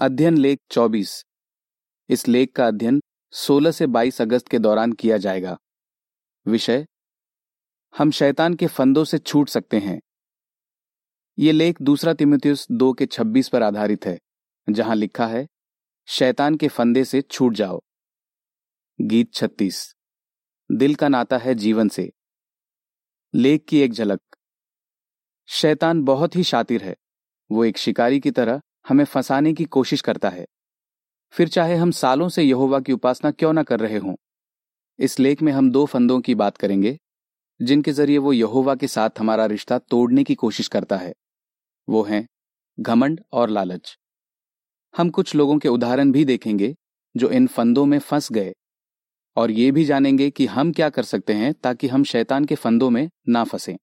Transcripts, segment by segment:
अध्ययन लेख 24 इस लेख का अध्ययन 16 से 22 अगस्त के दौरान किया जाएगा। विषय, हम शैतान के फंदों से छूट सकते हैं। ये लेख दूसरा तिमुथियुस दो के 26 पर आधारित है, जहाँ लिखा है, शैतान के फंदे से छूट जाओ। गीत 36 दिल का नाता है जीवन से। लेख की एक झलक। शैतान बहुत ही शातिर है। वो एक शिकारी की तरह हमें फंसाने की कोशिश करता है। फिर चाहे हम सालों से यहोवा की उपासना क्यों ना कर रहे हों, इस लेख में हम दो फंदों की बात करेंगे, जिनके ज़रिए वो यहोवा के साथ हमारा रिश्ता तोड़ने की कोशिश करता है। वो हैं घमंड और लालच। हम कुछ लोगों के उदाहरण भी देखेंगे, जो इन फंदों में फंस गए, और ये भी जानेंगे कि हम क्या कर सकते हैं ताकि हम शैतान के फंदों में ना फंसें।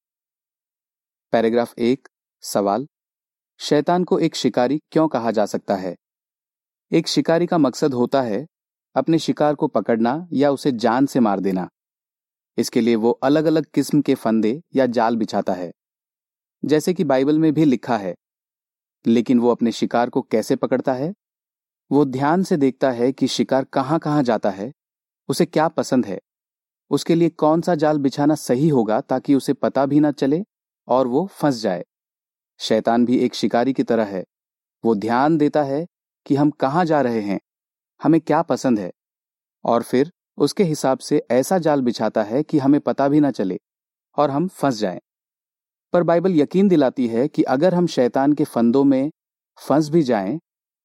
पैराग्राफ एक, सवाल शैतान को एक शिकारी क्यों कहा जा सकता है? एक शिकारी का मकसद होता है, अपने शिकार को पकड़ना या उसे जान से मार देना। इसके लिए वो अलग अलग किस्म के फंदे या जाल बिछाता है। जैसे कि बाइबल में भी लिखा है, लेकिन वो अपने शिकार को कैसे पकड़ता है? वो ध्यान से देखता है कि शिकार कहाँ कहाँ जाता है, उसे क्या पसंद है। उसके लिए कौन सा जाल बिछाना सही होगा ताकि उसे पता भी ना चले और वो फंस जाए। शैतान भी एक शिकारी की तरह है। वो ध्यान देता है कि हम कहाँ जा रहे हैं हमें क्या पसंद है और फिर उसके हिसाब से ऐसा जाल बिछाता है कि हमें पता भी ना चले और हम फंस जाएँ। पर बाइबल यकीन दिलाती है कि अगर हम शैतान के फंदों में फंस भी जाएँ,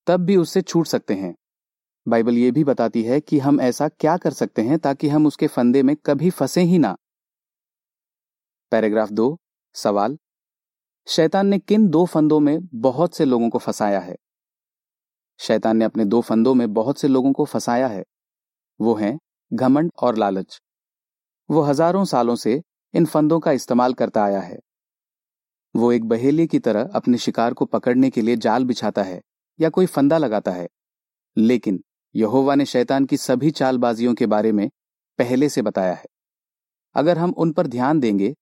तब भी उससे छूट सकते हैं। बाइबल ये भी बताती है कि हम ऐसा क्या कर सकते हैं ताकि हम उसके फंदे में कभी फंसे ही ना। पैराग्राफ दो सवाल शैतान ने किन दो फंदों में बहुत से लोगों को फंसाया है? शैतान ने अपने दो फंदों में बहुत से लोगों को फंसाया है। वो हैं घमंड और लालच। वो हज़ारों सालों से इन फंदों का इस्तेमाल करता आया है। वो एक बहेली की तरह अपने शिकार को पकड़ने के लिए जाल बिछाता है या कोई फंदा लगाता है। लेकिन यहोवा ने शैतान की सभी चालबाजियों के बारे में पहले से बताया है। अगर हम उन पर ध्यान देंगे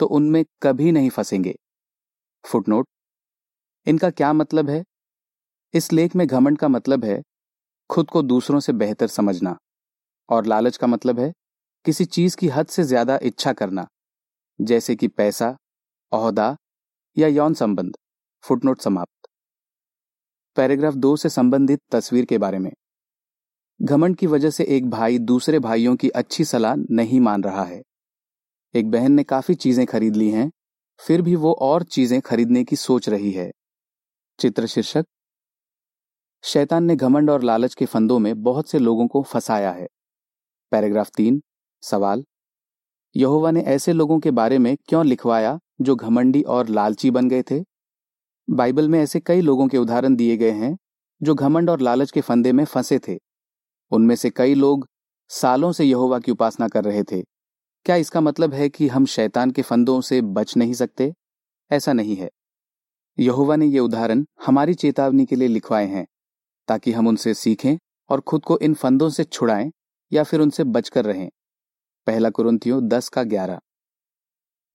तो उनमें कभी नहीं फंसेंगे। फुटनोट। इनका क्या मतलब है? इस लेख में घमंड का मतलब है, खुद को दूसरों से बेहतर समझना, और लालच का मतलब है, किसी चीज़ की हद से ज़्यादा इच्छा करना, जैसे कि पैसा ओहदा या यौन संबंध। फुटनोट समाप्त। पैराग्राफ दो से संबंधित तस्वीर के बारे में। घमंड की वजह से एक भाई दूसरे भाइयों की अच्छी सलाह नहीं मान रहा है। एक बहन ने काफ़ी चीज़ें खरीद ली हैं फिर भी वो और चीज़ें खरीदने की सोच रही है। चित्र शीर्षक। शैतान ने घमंड और लालच के फंदों में बहुत से लोगों को फंसाया है। पैराग्राफ तीन। सवाल। यहोवा ने ऐसे लोगों के बारे में क्यों लिखवाया जो घमंडी और लालची बन गए थे? बाइबल में ऐसे कई लोगों के उदाहरण दिए गए हैं जो घमंड और लालच के फंदे में फंसे थे। उनमें से कई लोग सालों से यहोवा की उपासना कर रहे थे। क्या इसका मतलब है कि हम शैतान के फंदों से बच नहीं सकते? ऐसा नहीं है। यहुवा ने ये उदाहरण हमारी चेतावनी के लिए लिखवाए हैं, ताकि हम उनसे सीखें और खुद को इन फंदों से छुड़ाएँ या फिर उनसे बचकर रहें। पहला कुरुंतियों दस का ग्यारह।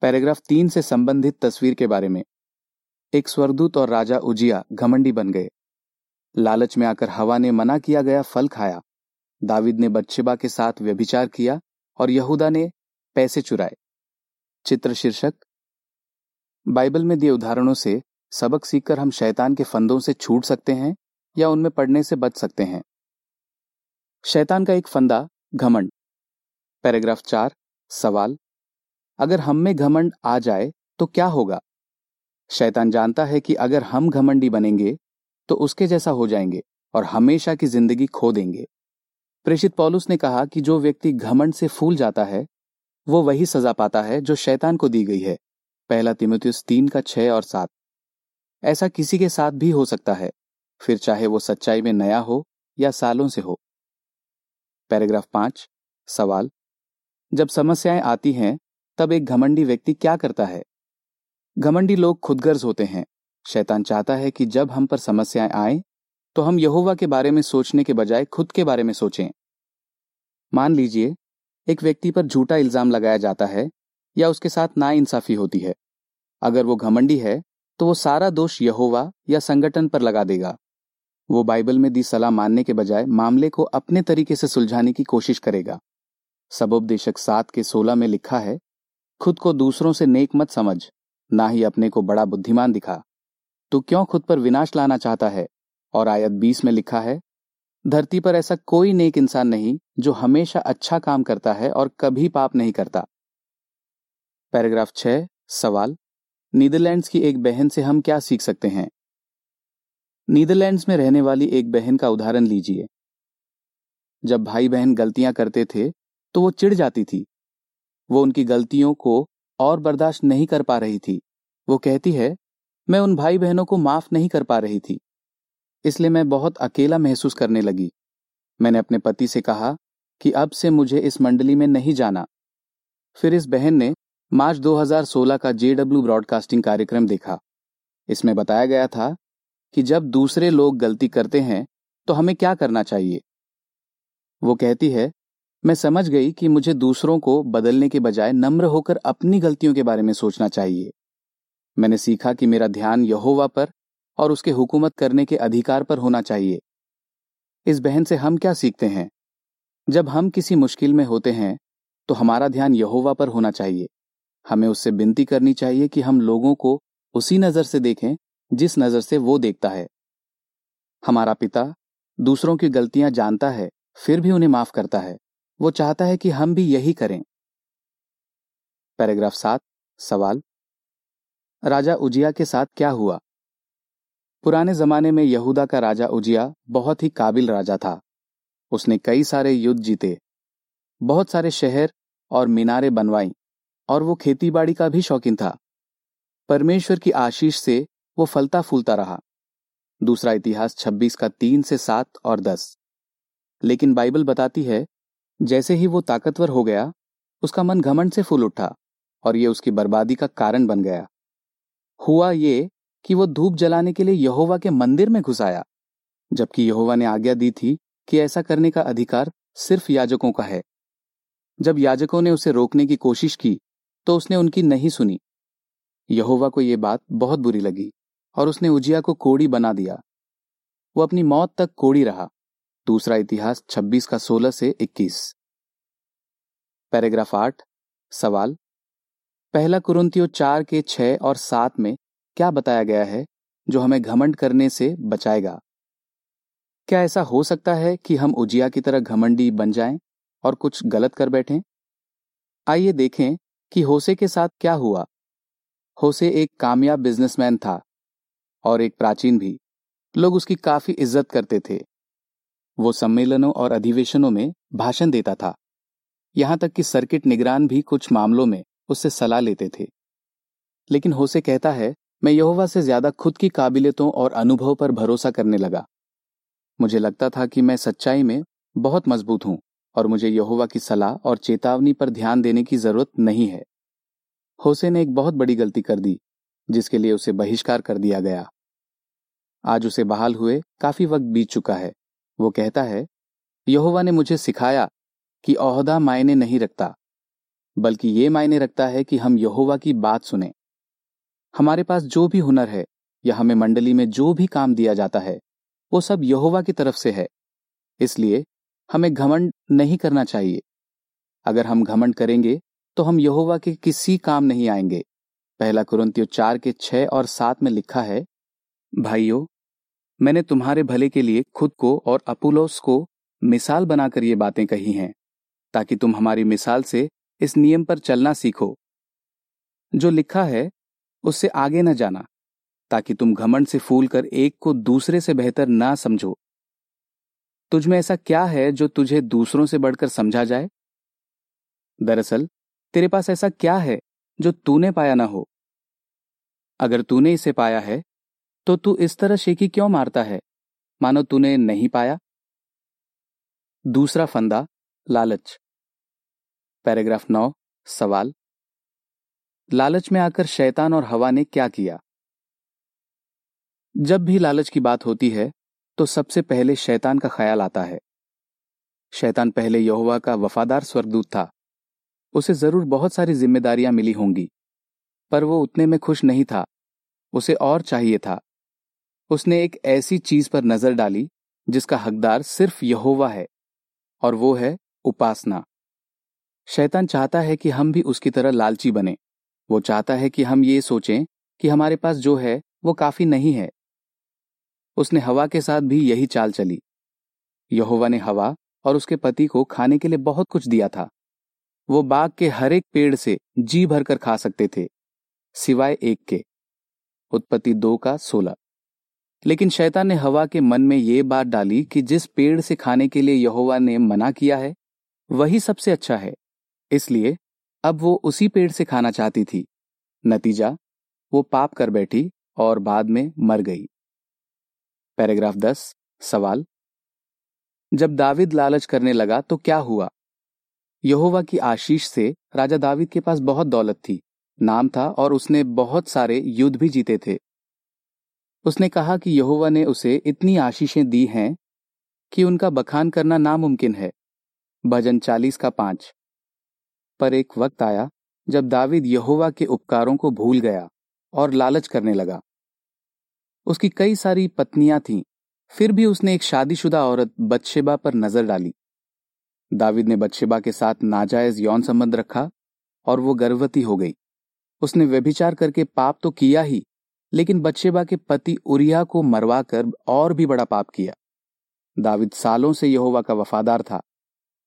पैराग्राफ तीन से संबंधित तस्वीर के बारे में। एक स्वर्गदूत और राजा उजिया घमंडी बन गए। लालच में आकर हवा ने मना किया गया फल खाया। दाविद ने बदशिबा के साथ व्यभिचार किया और यहूदा ने पैसे चुराए। चित्र शीर्षक। बाइबल में दिए उदाहरणों से सबक सीखकर हम शैतान के फंदों से छूट सकते हैं या उनमें पड़ने से बच सकते हैं। शैतान का एक फंदा, घमंड। पैराग्राफ चार, सवाल। अगर हम में घमंड आ जाए तो क्या होगा? शैतान जानता है कि अगर हम घमंडी बनेंगे तो उसके जैसा हो जाएँगे और हमेशा की ज़िंदगी खो देंगे। प्रेषित पॉलुस ने कहा कि जो व्यक्ति घमंड से फूल जाता है वो वही सजा पाता है जो शैतान को दी गई है। पहला तिमुतियुस तीन का छह और सात। ऐसा किसी के साथ भी हो सकता है, फिर चाहे वो सच्चाई में नया हो या सालों से हो। पैराग्राफ पाँच, सवाल। जब समस्याएँ आती हैं, तब एक घमंडी व्यक्ति क्या करता है? घमंडी लोग खुदगर्ज होते हैं। शैतान चाहता है कि जब हम पर समस्याएँ आए तो हम यहोवा के बारे में सोचने के बजाय खुद के बारे में सोचें। मान लीजिए एक व्यक्ति पर झूठा इल्ज़ाम लगाया जाता है या उसके साथ नाइंसाफी होती है। अगर वो घमंडी है तो वो सारा दोष यहोवा या संगठन पर लगा देगा। वो बाइबल में दी सलाह मानने के बजाय मामले को अपने तरीके से सुलझाने की कोशिश करेगा। सबोपदेशक सात के सोलह में लिखा है, खुद को दूसरों से नेक मत समझ, ना ही अपने को बड़ा बुद्धिमान दिखा। तू क्यों खुद पर विनाश लाना चाहता है? और आयत बीस में लिखा है धरती पर ऐसा कोई नेक इंसान नहीं, जो हमेशा अच्छा काम करता है और कभी पाप नहीं करता। पैराग्राफ छह, सवाल। नीदरलैंड्स की एक बहन से हम क्या सीख सकते हैं? नीदरलैंड्स में रहने वाली एक बहन का उदाहरण लीजिए। जब भाई बहन गलतियाँ करते थे तो वो चिढ़ जाती थी। वो उनकी गलतियों को और बर्दाश्त नहीं कर पा रही थी। वो कहती है, मैं उन भाई बहनों को माफ़ नहीं कर पा रही थी। इसलिए मैं बहुत अकेला महसूस करने लगी। मैंने अपने पति से कहा कि अब से मुझे इस मंडली में नहीं जाना। फिर इस बहन ने मार्च 2016 का जेडब्ल्यू ब्रॉडकास्टिंग कार्यक्रम देखा। इसमें बताया गया था कि जब दूसरे लोग गलती करते हैं तो हमें क्या करना चाहिए? वो कहती है, मैं समझ गई कि मुझे दूसरों को बदलने के बजाय नम्र होकर अपनी गलतियों के बारे में सोचना चाहिए। मैंने सीखा कि मेरा ध्यान यहोवा पर और उसके हुकूमत करने के अधिकार पर होना चाहिए। इस बहन से हम क्या सीखते हैं? जब हम किसी मुश्किल में होते हैं तो हमारा ध्यान यहोवा पर होना चाहिए। हमें उससे विनती करनी चाहिए कि हम लोगों को उसी नज़र से देखें, जिस नज़र से वो देखता है। हमारा पिता दूसरों की गलतियाँ जानता है, फिर भी उन्हें माफ़ करता है। वो चाहता है कि हम भी यही करें। पैराग्राफ सात, सवाल। राजा उजिया के साथ क्या हुआ? पुराने जमाने में यहूदा का राजा उजिया बहुत ही काबिल राजा था। उसने कई सारे युद्ध जीते, बहुत सारे शहर और मीनारे बनवाई, और वो खेतीबाड़ी का भी शौकीन था। परमेश्वर की आशीष से वो फलता फूलता रहा। दूसरा इतिहास 26 का तीन से सात और दस। लेकिन बाइबल बताती है, जैसे ही वो ताकतवर हो गया, उसका मन घमंड से फूल उठा, और ये उसकी बर्बादी का कारण बन गया। हुआ ये कि वो धूप जलाने के लिए यहोवा के मंदिर में घुस आया, जबकि यहोवा ने आज्ञा दी थी कि ऐसा करने का अधिकार सिर्फ़ याजकों का है। जब याजकों ने उसे रोकने की कोशिश की तो उसने उनकी नहीं सुनी। यहोवा को यह बात बहुत बुरी लगी, और उसने उजिया को कोड़ी बना दिया। वो अपनी मौत तक कोड़ी रहा। दूसरा इतिहास 26 का 16 से 21 पैराग्राफ आठ, सवाल। पहला कुरुंतियो चार के छह और सात में क्या बताया गया है जो हमें घमंड करने से बचाएगा? क्या ऐसा हो सकता है कि हम उजिया की तरह घमंडी बन जाएँ और कुछ गलत कर बैठें? आइए देखें कि होसे के साथ क्या हुआ। होसे एक कामयाब बिजनेसमैन था और एक प्राचीन भी। लोग उसकी काफ़ी इज़्ज़त करते थे। वो सम्मेलनों और अधिवेशनों में भाषण देता था। यहाँ तक कि सर्किट निगरान भी कुछ मामलों में उससे सलाह लेते थे। लेकिन होसे कहता है मैं यहोवा से ज़्यादा खुद की काबिलियतों और अनुभव पर भरोसा करने लगा। मुझे लगता था कि मैं सच्चाई में बहुत मज़बूत हूँ और मुझे यहोवा की सलाह और चेतावनी पर ध्यान देने की ज़रूरत नहीं है। होसे ने एक बहुत बड़ी गलती कर दी, जिसके लिए उसे बहिष्कार कर दिया गया। आज उसे बहाल हुए काफ़ी वक्त बीत चुका है। वो कहता है, यहोवा ने मुझे सिखाया कि ओहदा मायने नहीं रखता, बल्कि ये मायने रखता है कि हम यहोवा की बात सुने। हमारे पास जो भी हुनर है, या हमें मंडली में जो भी काम दिया जाता है, वो सब यहोवा की तरफ़ से है। इसलिए हमें घमंड नहीं करना चाहिए। अगर हम घमंड करेंगे तो हम यहोवा के किसी काम नहीं आएँगे। पहला कुरंतियो चार के छह और सात में लिखा है, भाइयों, मैंने तुम्हारे भले के लिए खुद को और अपुलोस को मिसाल बनाकर ये बातें कही हैं, ताकि तुम हमारी मिसाल से इस नियम पर चलना सीखो। जो लिखा है उससे आगे न जाना, ताकि तुम घमंड से फूल कर एक को दूसरे से बेहतर ना समझो। तुझ में ऐसा क्या है जो तुझे दूसरों से बढ़कर समझा जाए? दरअसल, तेरे पास ऐसा क्या है जो तूने पाया ना हो? अगर तूने इसे पाया है तो तू इस तरह शेकी क्यों मारता है? मानो तूने नहीं पाया? दूसरा फंदा, लालच। पैराग्राफ नौ, सवाल। लालच में आकर शैतान और हवा ने क्या किया? जब भी लालच की बात होती है तो सबसे पहले शैतान का ख्याल आता है। शैतान पहले यहोवा का वफादार स्वर्गदूत था। उसे ज़रूर बहुत सारी जिम्मेदारियाँ मिली होंगी, पर वो उतने में खुश नहीं था। उसे और चाहिए था। उसने एक ऐसी चीज़ पर नज़र डाली, जिसका हकदार सिर्फ़ यहोवा है, और वो है उपासना। शैतान चाहता है कि हम भी उसकी तरह लालची बने। वो चाहता है कि हम ये सोचें कि हमारे पास जो है, वो काफ़ी नहीं है। उसने हवा के साथ भी यही चाल चली। यहोवा ने हवा और उसके पति को खाने के लिए बहुत कुछ दिया था। वो बाग के हर एक पेड़ से जी भरकर खा सकते थे, सिवाय एक के। उत्पत्ति दो का सोलह। लेकिन शैतान ने हवा के मन में ये बात डाली कि जिस पेड़ से खाने के लिए यहोवा ने मना किया है, वही सबसे अच्छा है। इसलिए अब वो उसी पेड़ से खाना चाहती थी। नतीजा, वो पाप कर बैठी और बाद में मर गई। पैराग्राफ दस, सवाल। जब दाविद लालच करने लगा तो क्या हुआ? यहोवा की आशीष से राजा दाविद के पास बहुत दौलत थी, नाम था और उसने बहुत सारे युद्ध भी जीते थे। उसने कहा कि यहोवा ने उसे इतनी आशीषें दी हैं कि उनका बखान करना नामुमकिन है। भजन चालीस का पाँच। पर एक वक्त आया, जब दाविद यहोवा के उपकारों को भूल गया और लालच करने लगा। उसकी कई सारी पत्नियाँ थीं, फिर भी उसने एक शादीशुदा औरत बदशेबा पर नज़र डाली। दाविद ने बदशेबा के साथ नाजायज यौन संबंध रखा और वो गर्भवती हो गई। उसने व्यभिचार करके पाप तो किया ही, लेकिन बदशेबा के पति उरिया को मरवा कर और भी बड़ा पाप किया। दाविद सालों से यहोवा का वफादार था,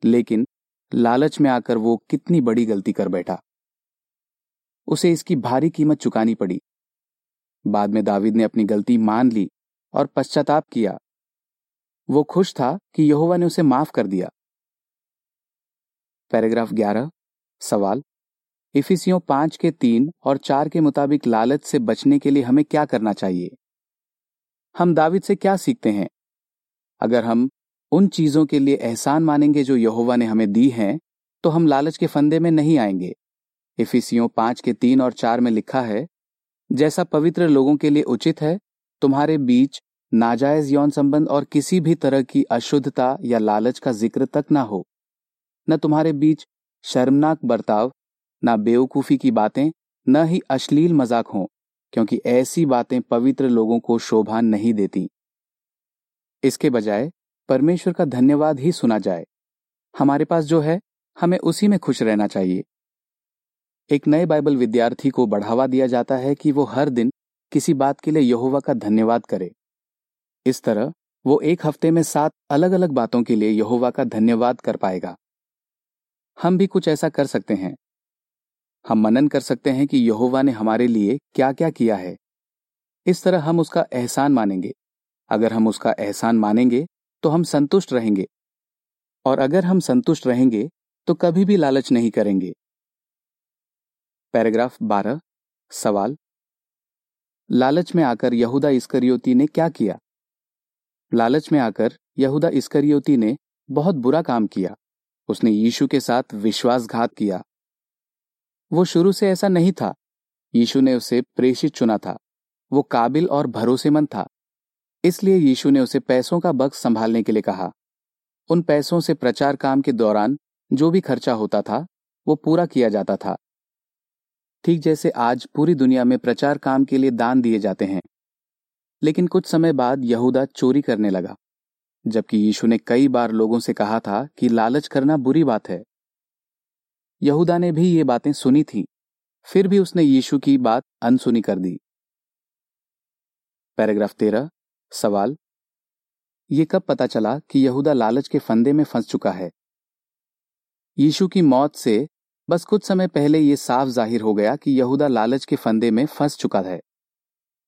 लेकिन लालच में आकर वो कितनी बड़ी गलती कर बैठा। उसे इसकी भारी कीमत चुकानी पड़ी। बाद में दाविद ने अपनी गलती मान ली और पश्चाताप किया। वो खुश था कि यहोवा ने उसे माफ़ कर दिया। पैराग्राफ ग्यारह, सवाल। इफिसियों पाँच के तीन और चार के मुताबिक लालच से बचने के लिए हमें क्या करना चाहिए? हम दाविद से क्या सीखते हैं? अगर हम उन चीज़ों के लिए एहसान मानेंगे जो यहोवा ने हमें दी हैं तो हम लालच के फंदे में नहीं आएँगे। इफिसियों पाँच के तीन और चार में लिखा है, जैसा पवित्र लोगों के लिए उचित है, तुम्हारे बीच नाजायज यौन संबंध और किसी भी तरह की अशुद्धता या लालच का ज़िक्र तक ना हो। न तुम्हारे बीच शर्मनाक बर्ताव, न बेवकूफ़ी की बातें, न ही अश्लील मज़ाक हों, क्योंकि ऐसी बातें पवित्र लोगों को शोभा नहीं देती। इसके बजाय परमेश्वर का धन्यवाद ही सुना जाए। हमारे पास जो है, हमें उसी में खुश रहना चाहिए। एक नए बाइबल विद्यार्थी को बढ़ावा दिया जाता है कि वो हर दिन किसी बात के लिए यहोवा का धन्यवाद करे। इस तरह, वो एक हफ़्ते में सात अलग अलग बातों के लिए यहोवा का धन्यवाद कर पाएगा। हम भी कुछ ऐसा कर सकते हैं। हम मनन कर सकते हैं कि यहोवा ने हमारे लिए क्या क्या किया है। इस तरह हम उसका एहसान मानेंगे। अगर हम उसका एहसान मानेंगे तो हम संतुष्ट रहेंगे। और अगर हम संतुष्ट रहेंगे तो कभी भी लालच नहीं करेंगे। पैराग्राफ 12 सवाल। लालच में आकर यहूदा इस्करियोती ने क्या किया? लालच में आकर यहूदा इस्करियोती ने बहुत बुरा काम किया। उसने यीशु के साथ विश्वासघात किया। वो शुरू से ऐसा नहीं था। यीशु ने उसे प्रेषित चुना था। वो काबिल और भरोसेमंद था। इसलिए यीशु ने उसे पैसों का बक्स संभालने के लिए कहा। उन पैसों से प्रचार काम के दौरान जो भी खर्चा होता था, वो पूरा किया जाता था। ठीक जैसे आज पूरी दुनिया में प्रचार काम के लिए दान दिए जाते हैं। लेकिन कुछ समय बाद यहूदा चोरी करने लगा। जबकि यीशु ने कई बार लोगों से कहा था कि लालच करना बुरी बात है। यहूदा ने भी ये बातें सुनी थी। फिर भी उसने यीशु की बात अनसुनी कर दी। पैराग्राफ तेरह सवाल, ये कब पता चला कि यहूदा लालच के फंदे में फंस चुका है? यीशु की मौत से बस कुछ समय पहले ये साफ़ ज़ाहिर हो गया कि यहूदा लालच के फंदे में फंस चुका है।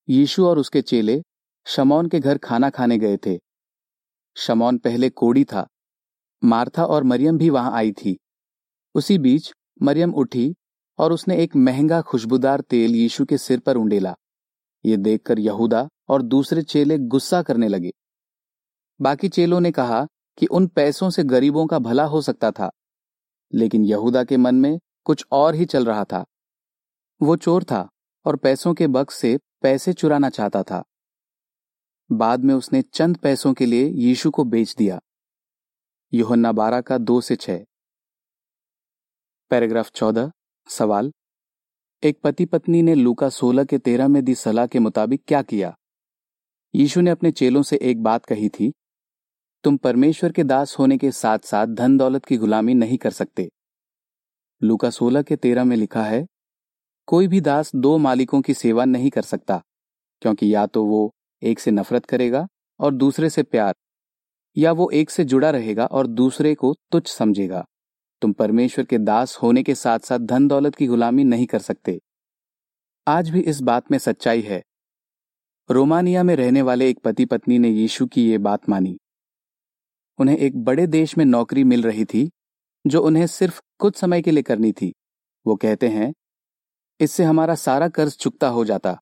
यीशु और उसके चेले शमौन के घर खाना खाने गए थे। शमौन पहले कोड़ी था, मार्था और मरियम भी वहाँ आई थी। उसी बीच मरियम उठी और उसने एक महँगा खुशबूदार तेल यीशु के सिर पर उंडेला ये देखकर यहूदा और दूसरे चेले गुस्सा करने लगे। बाकी चेलों ने कहा कि उन पैसों से गरीबों का भला हो सकता था, लेकिन यहूदा के मन में कुछ और ही चल रहा था। वो चोर था और पैसों के बक्स से पैसे चुराना चाहता था। बाद में उसने चंद पैसों के लिए यीशु को बेच दिया। योहन्ना बारह का दो से छह। पैराग्राफ चौदह, सवाल। एक पति पत्नी ने लूका सोलह के तेरह में दी सलाह के मुताबिक क्या किया? यीशु ने अपने चेलों से एक बात कही थी, तुम परमेश्वर के दास होने के साथ साथ धन दौलत की गुलामी नहीं कर सकते। लूका सोलह के तेरह में लिखा है, कोई भी दास दो मालिकों की सेवा नहीं कर सकता, क्योंकि या तो वो एक से नफरत करेगा और दूसरे से प्यार, या वो एक से जुड़ा रहेगा और दूसरे को तुच्छ समझेगा। तुम परमेश्वर के दास होने के साथ साथ धन दौलत की गुलामी नहीं कर सकते। आज भी इस बात में सच्चाई है। रोमानिया में रहने वाले एक पति पत्नी ने यीशु की ये बात मानी। उन्हें एक बड़े देश में नौकरी मिल रही थी, जो उन्हें सिर्फ़ कुछ समय के लिए करनी थी। वो कहते हैं, इससे हमारा सारा कर्ज चुकता हो जाता।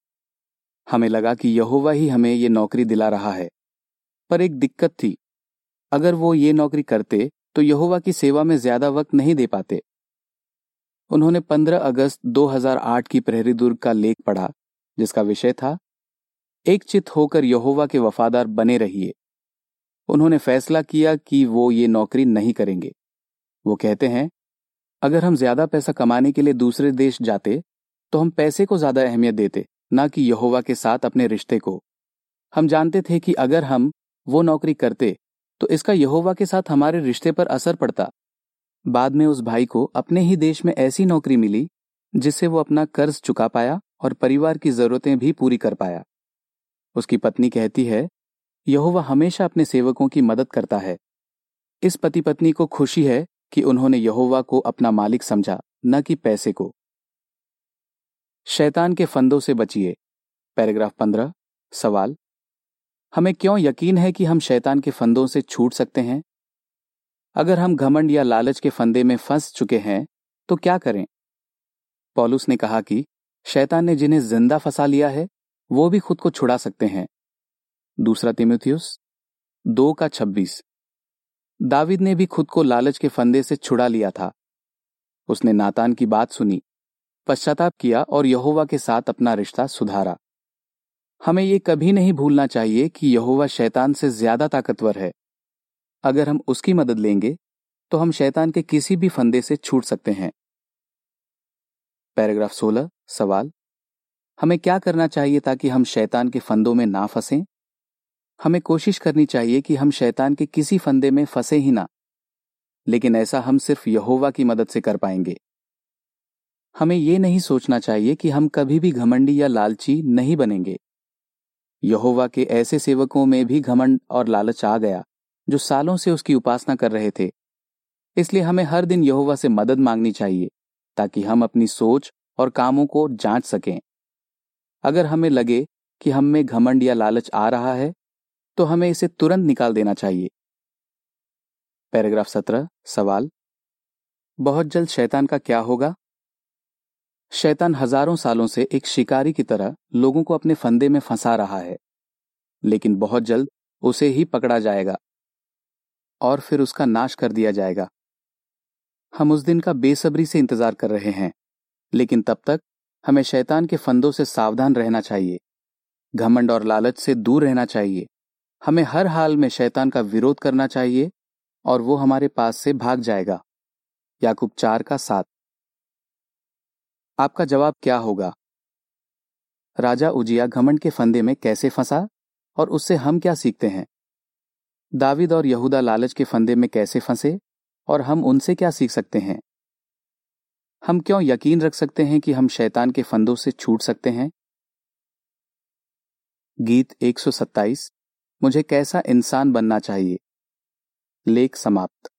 हमें लगा कि यहोवा ही हमें ये नौकरी दिला रहा है। पर एक दिक्कत थी। अगर वो ये नौकरी करते तो यहोवा की सेवा में ज़्यादा वक्त नहीं दे पाते। उन्होंने 15 अगस्त 2008 की प्रहरी दुर्ग का लेख पढ़ा, जिसका विषय था, एक चित होकर यहोवा के वफादार बने रहिए। उन्होंने फैसला किया कि वो ये नौकरी नहीं करेंगे। वो कहते हैं, अगर हम ज़्यादा पैसा कमाने के लिए दूसरे देश जाते तो हम पैसे को ज़्यादा अहमियत देते, ना कि यहोवा के साथ अपने रिश्ते को। हम जानते थे कि अगर हम वो नौकरी करते तो इसका यहोवा के साथ हमारे रिश्ते पर असर पड़ता। बाद में उस भाई को अपने ही देश में ऐसी नौकरी मिली, जिससे वो अपना कर्ज चुका पाया और परिवार की जरूरतें भी पूरी कर पाया। उसकी पत्नी कहती है, यहोवा हमेशा अपने सेवकों की मदद करता है। इस पति पत्नी को खुशी है कि उन्होंने यहोवा को अपना मालिक समझा, न कि पैसे को। शैतान के फंदों से बचिए। पैराग्राफ पंद्रह, सवाल हमें क्यों यकीन है कि हम शैतान के फंदों से छूट सकते हैं? अगर हम घमंड या लालच के फंदे में फंस चुके हैं तो क्या करें? पॉलुस ने कहा कि शैतान ने जिन्हें ज़िंदा फंसा लिया है, वो भी खुद को छुड़ा सकते हैं। दूसरा तिमुथियुस दो का छब्बीस। दाविद ने भी खुद को लालच के फंदे से छुड़ा लिया था। उसने नातान की बात सुनी, पश्चाताप किया और यहोवा के साथ अपना रिश्ता सुधारा। हमें ये कभी नहीं भूलना चाहिए कि यहोवा शैतान से ज़्यादा ताकतवर है। अगर हम उसकी मदद लेंगे तो हम शैतान के किसी भी फंदे से छूट सकते हैं। पैराग्राफ 16 सवाल। हमें क्या करना चाहिए ताकि हम शैतान के फंदों में ना फंसें? हमें कोशिश करनी चाहिए कि हम शैतान के किसी फंदे में फंसे ही ना। लेकिन ऐसा हम सिर्फ़ यहोवा की मदद से कर पाएँगे। हमें यह नहीं सोचना चाहिए कि हम कभी भी घमंडी या लालची नहीं बनेंगे। यहोवा के ऐसे सेवकों में भी घमंड और लालच आ गया, जो सालों से उसकी उपासना कर रहे थे। इसलिए हमें हर दिन यहोवा से मदद मांगनी चाहिए, ताकि हम अपनी सोच और कामों को जाँच सकें। अगर हमें लगे कि हम में घमंड या लालच आ रहा है तो हमें इसे तुरंत निकाल देना चाहिए। पैराग्राफ सत्रह, सवाल। बहुत जल्द शैतान का क्या होगा? शैतान हज़ारों सालों से एक शिकारी की तरह लोगों को अपने फंदे में फंसा रहा है। लेकिन बहुत जल्द उसे ही पकड़ा जाएगा और फिर उसका नाश कर दिया जाएगा। हम उस दिन का बेसब्री से इंतज़ार कर रहे हैं, लेकिन तब तक हमें शैतान के फंदों से सावधान रहना चाहिए। घमंड और लालच से दूर रहना चाहिए। हमें हर हाल में शैतान का विरोध करना चाहिए और वो हमारे पास से भाग जाएगा। याकूब चार का सात। आपका जवाब क्या होगा? राजा उजिया घमंड के फंदे में कैसे फंसा और उससे हम क्या सीखते हैं? दाविद और यहूदा लालच के फंदे में कैसे फंसे और हम उनसे क्या सीख सकते हैं? हम क्यों यकीन रख सकते हैं कि हम शैतान के फंदों से छूट सकते हैं? गीत 127 मुझे कैसा इंसान बनना चाहिए? लेख समाप्त।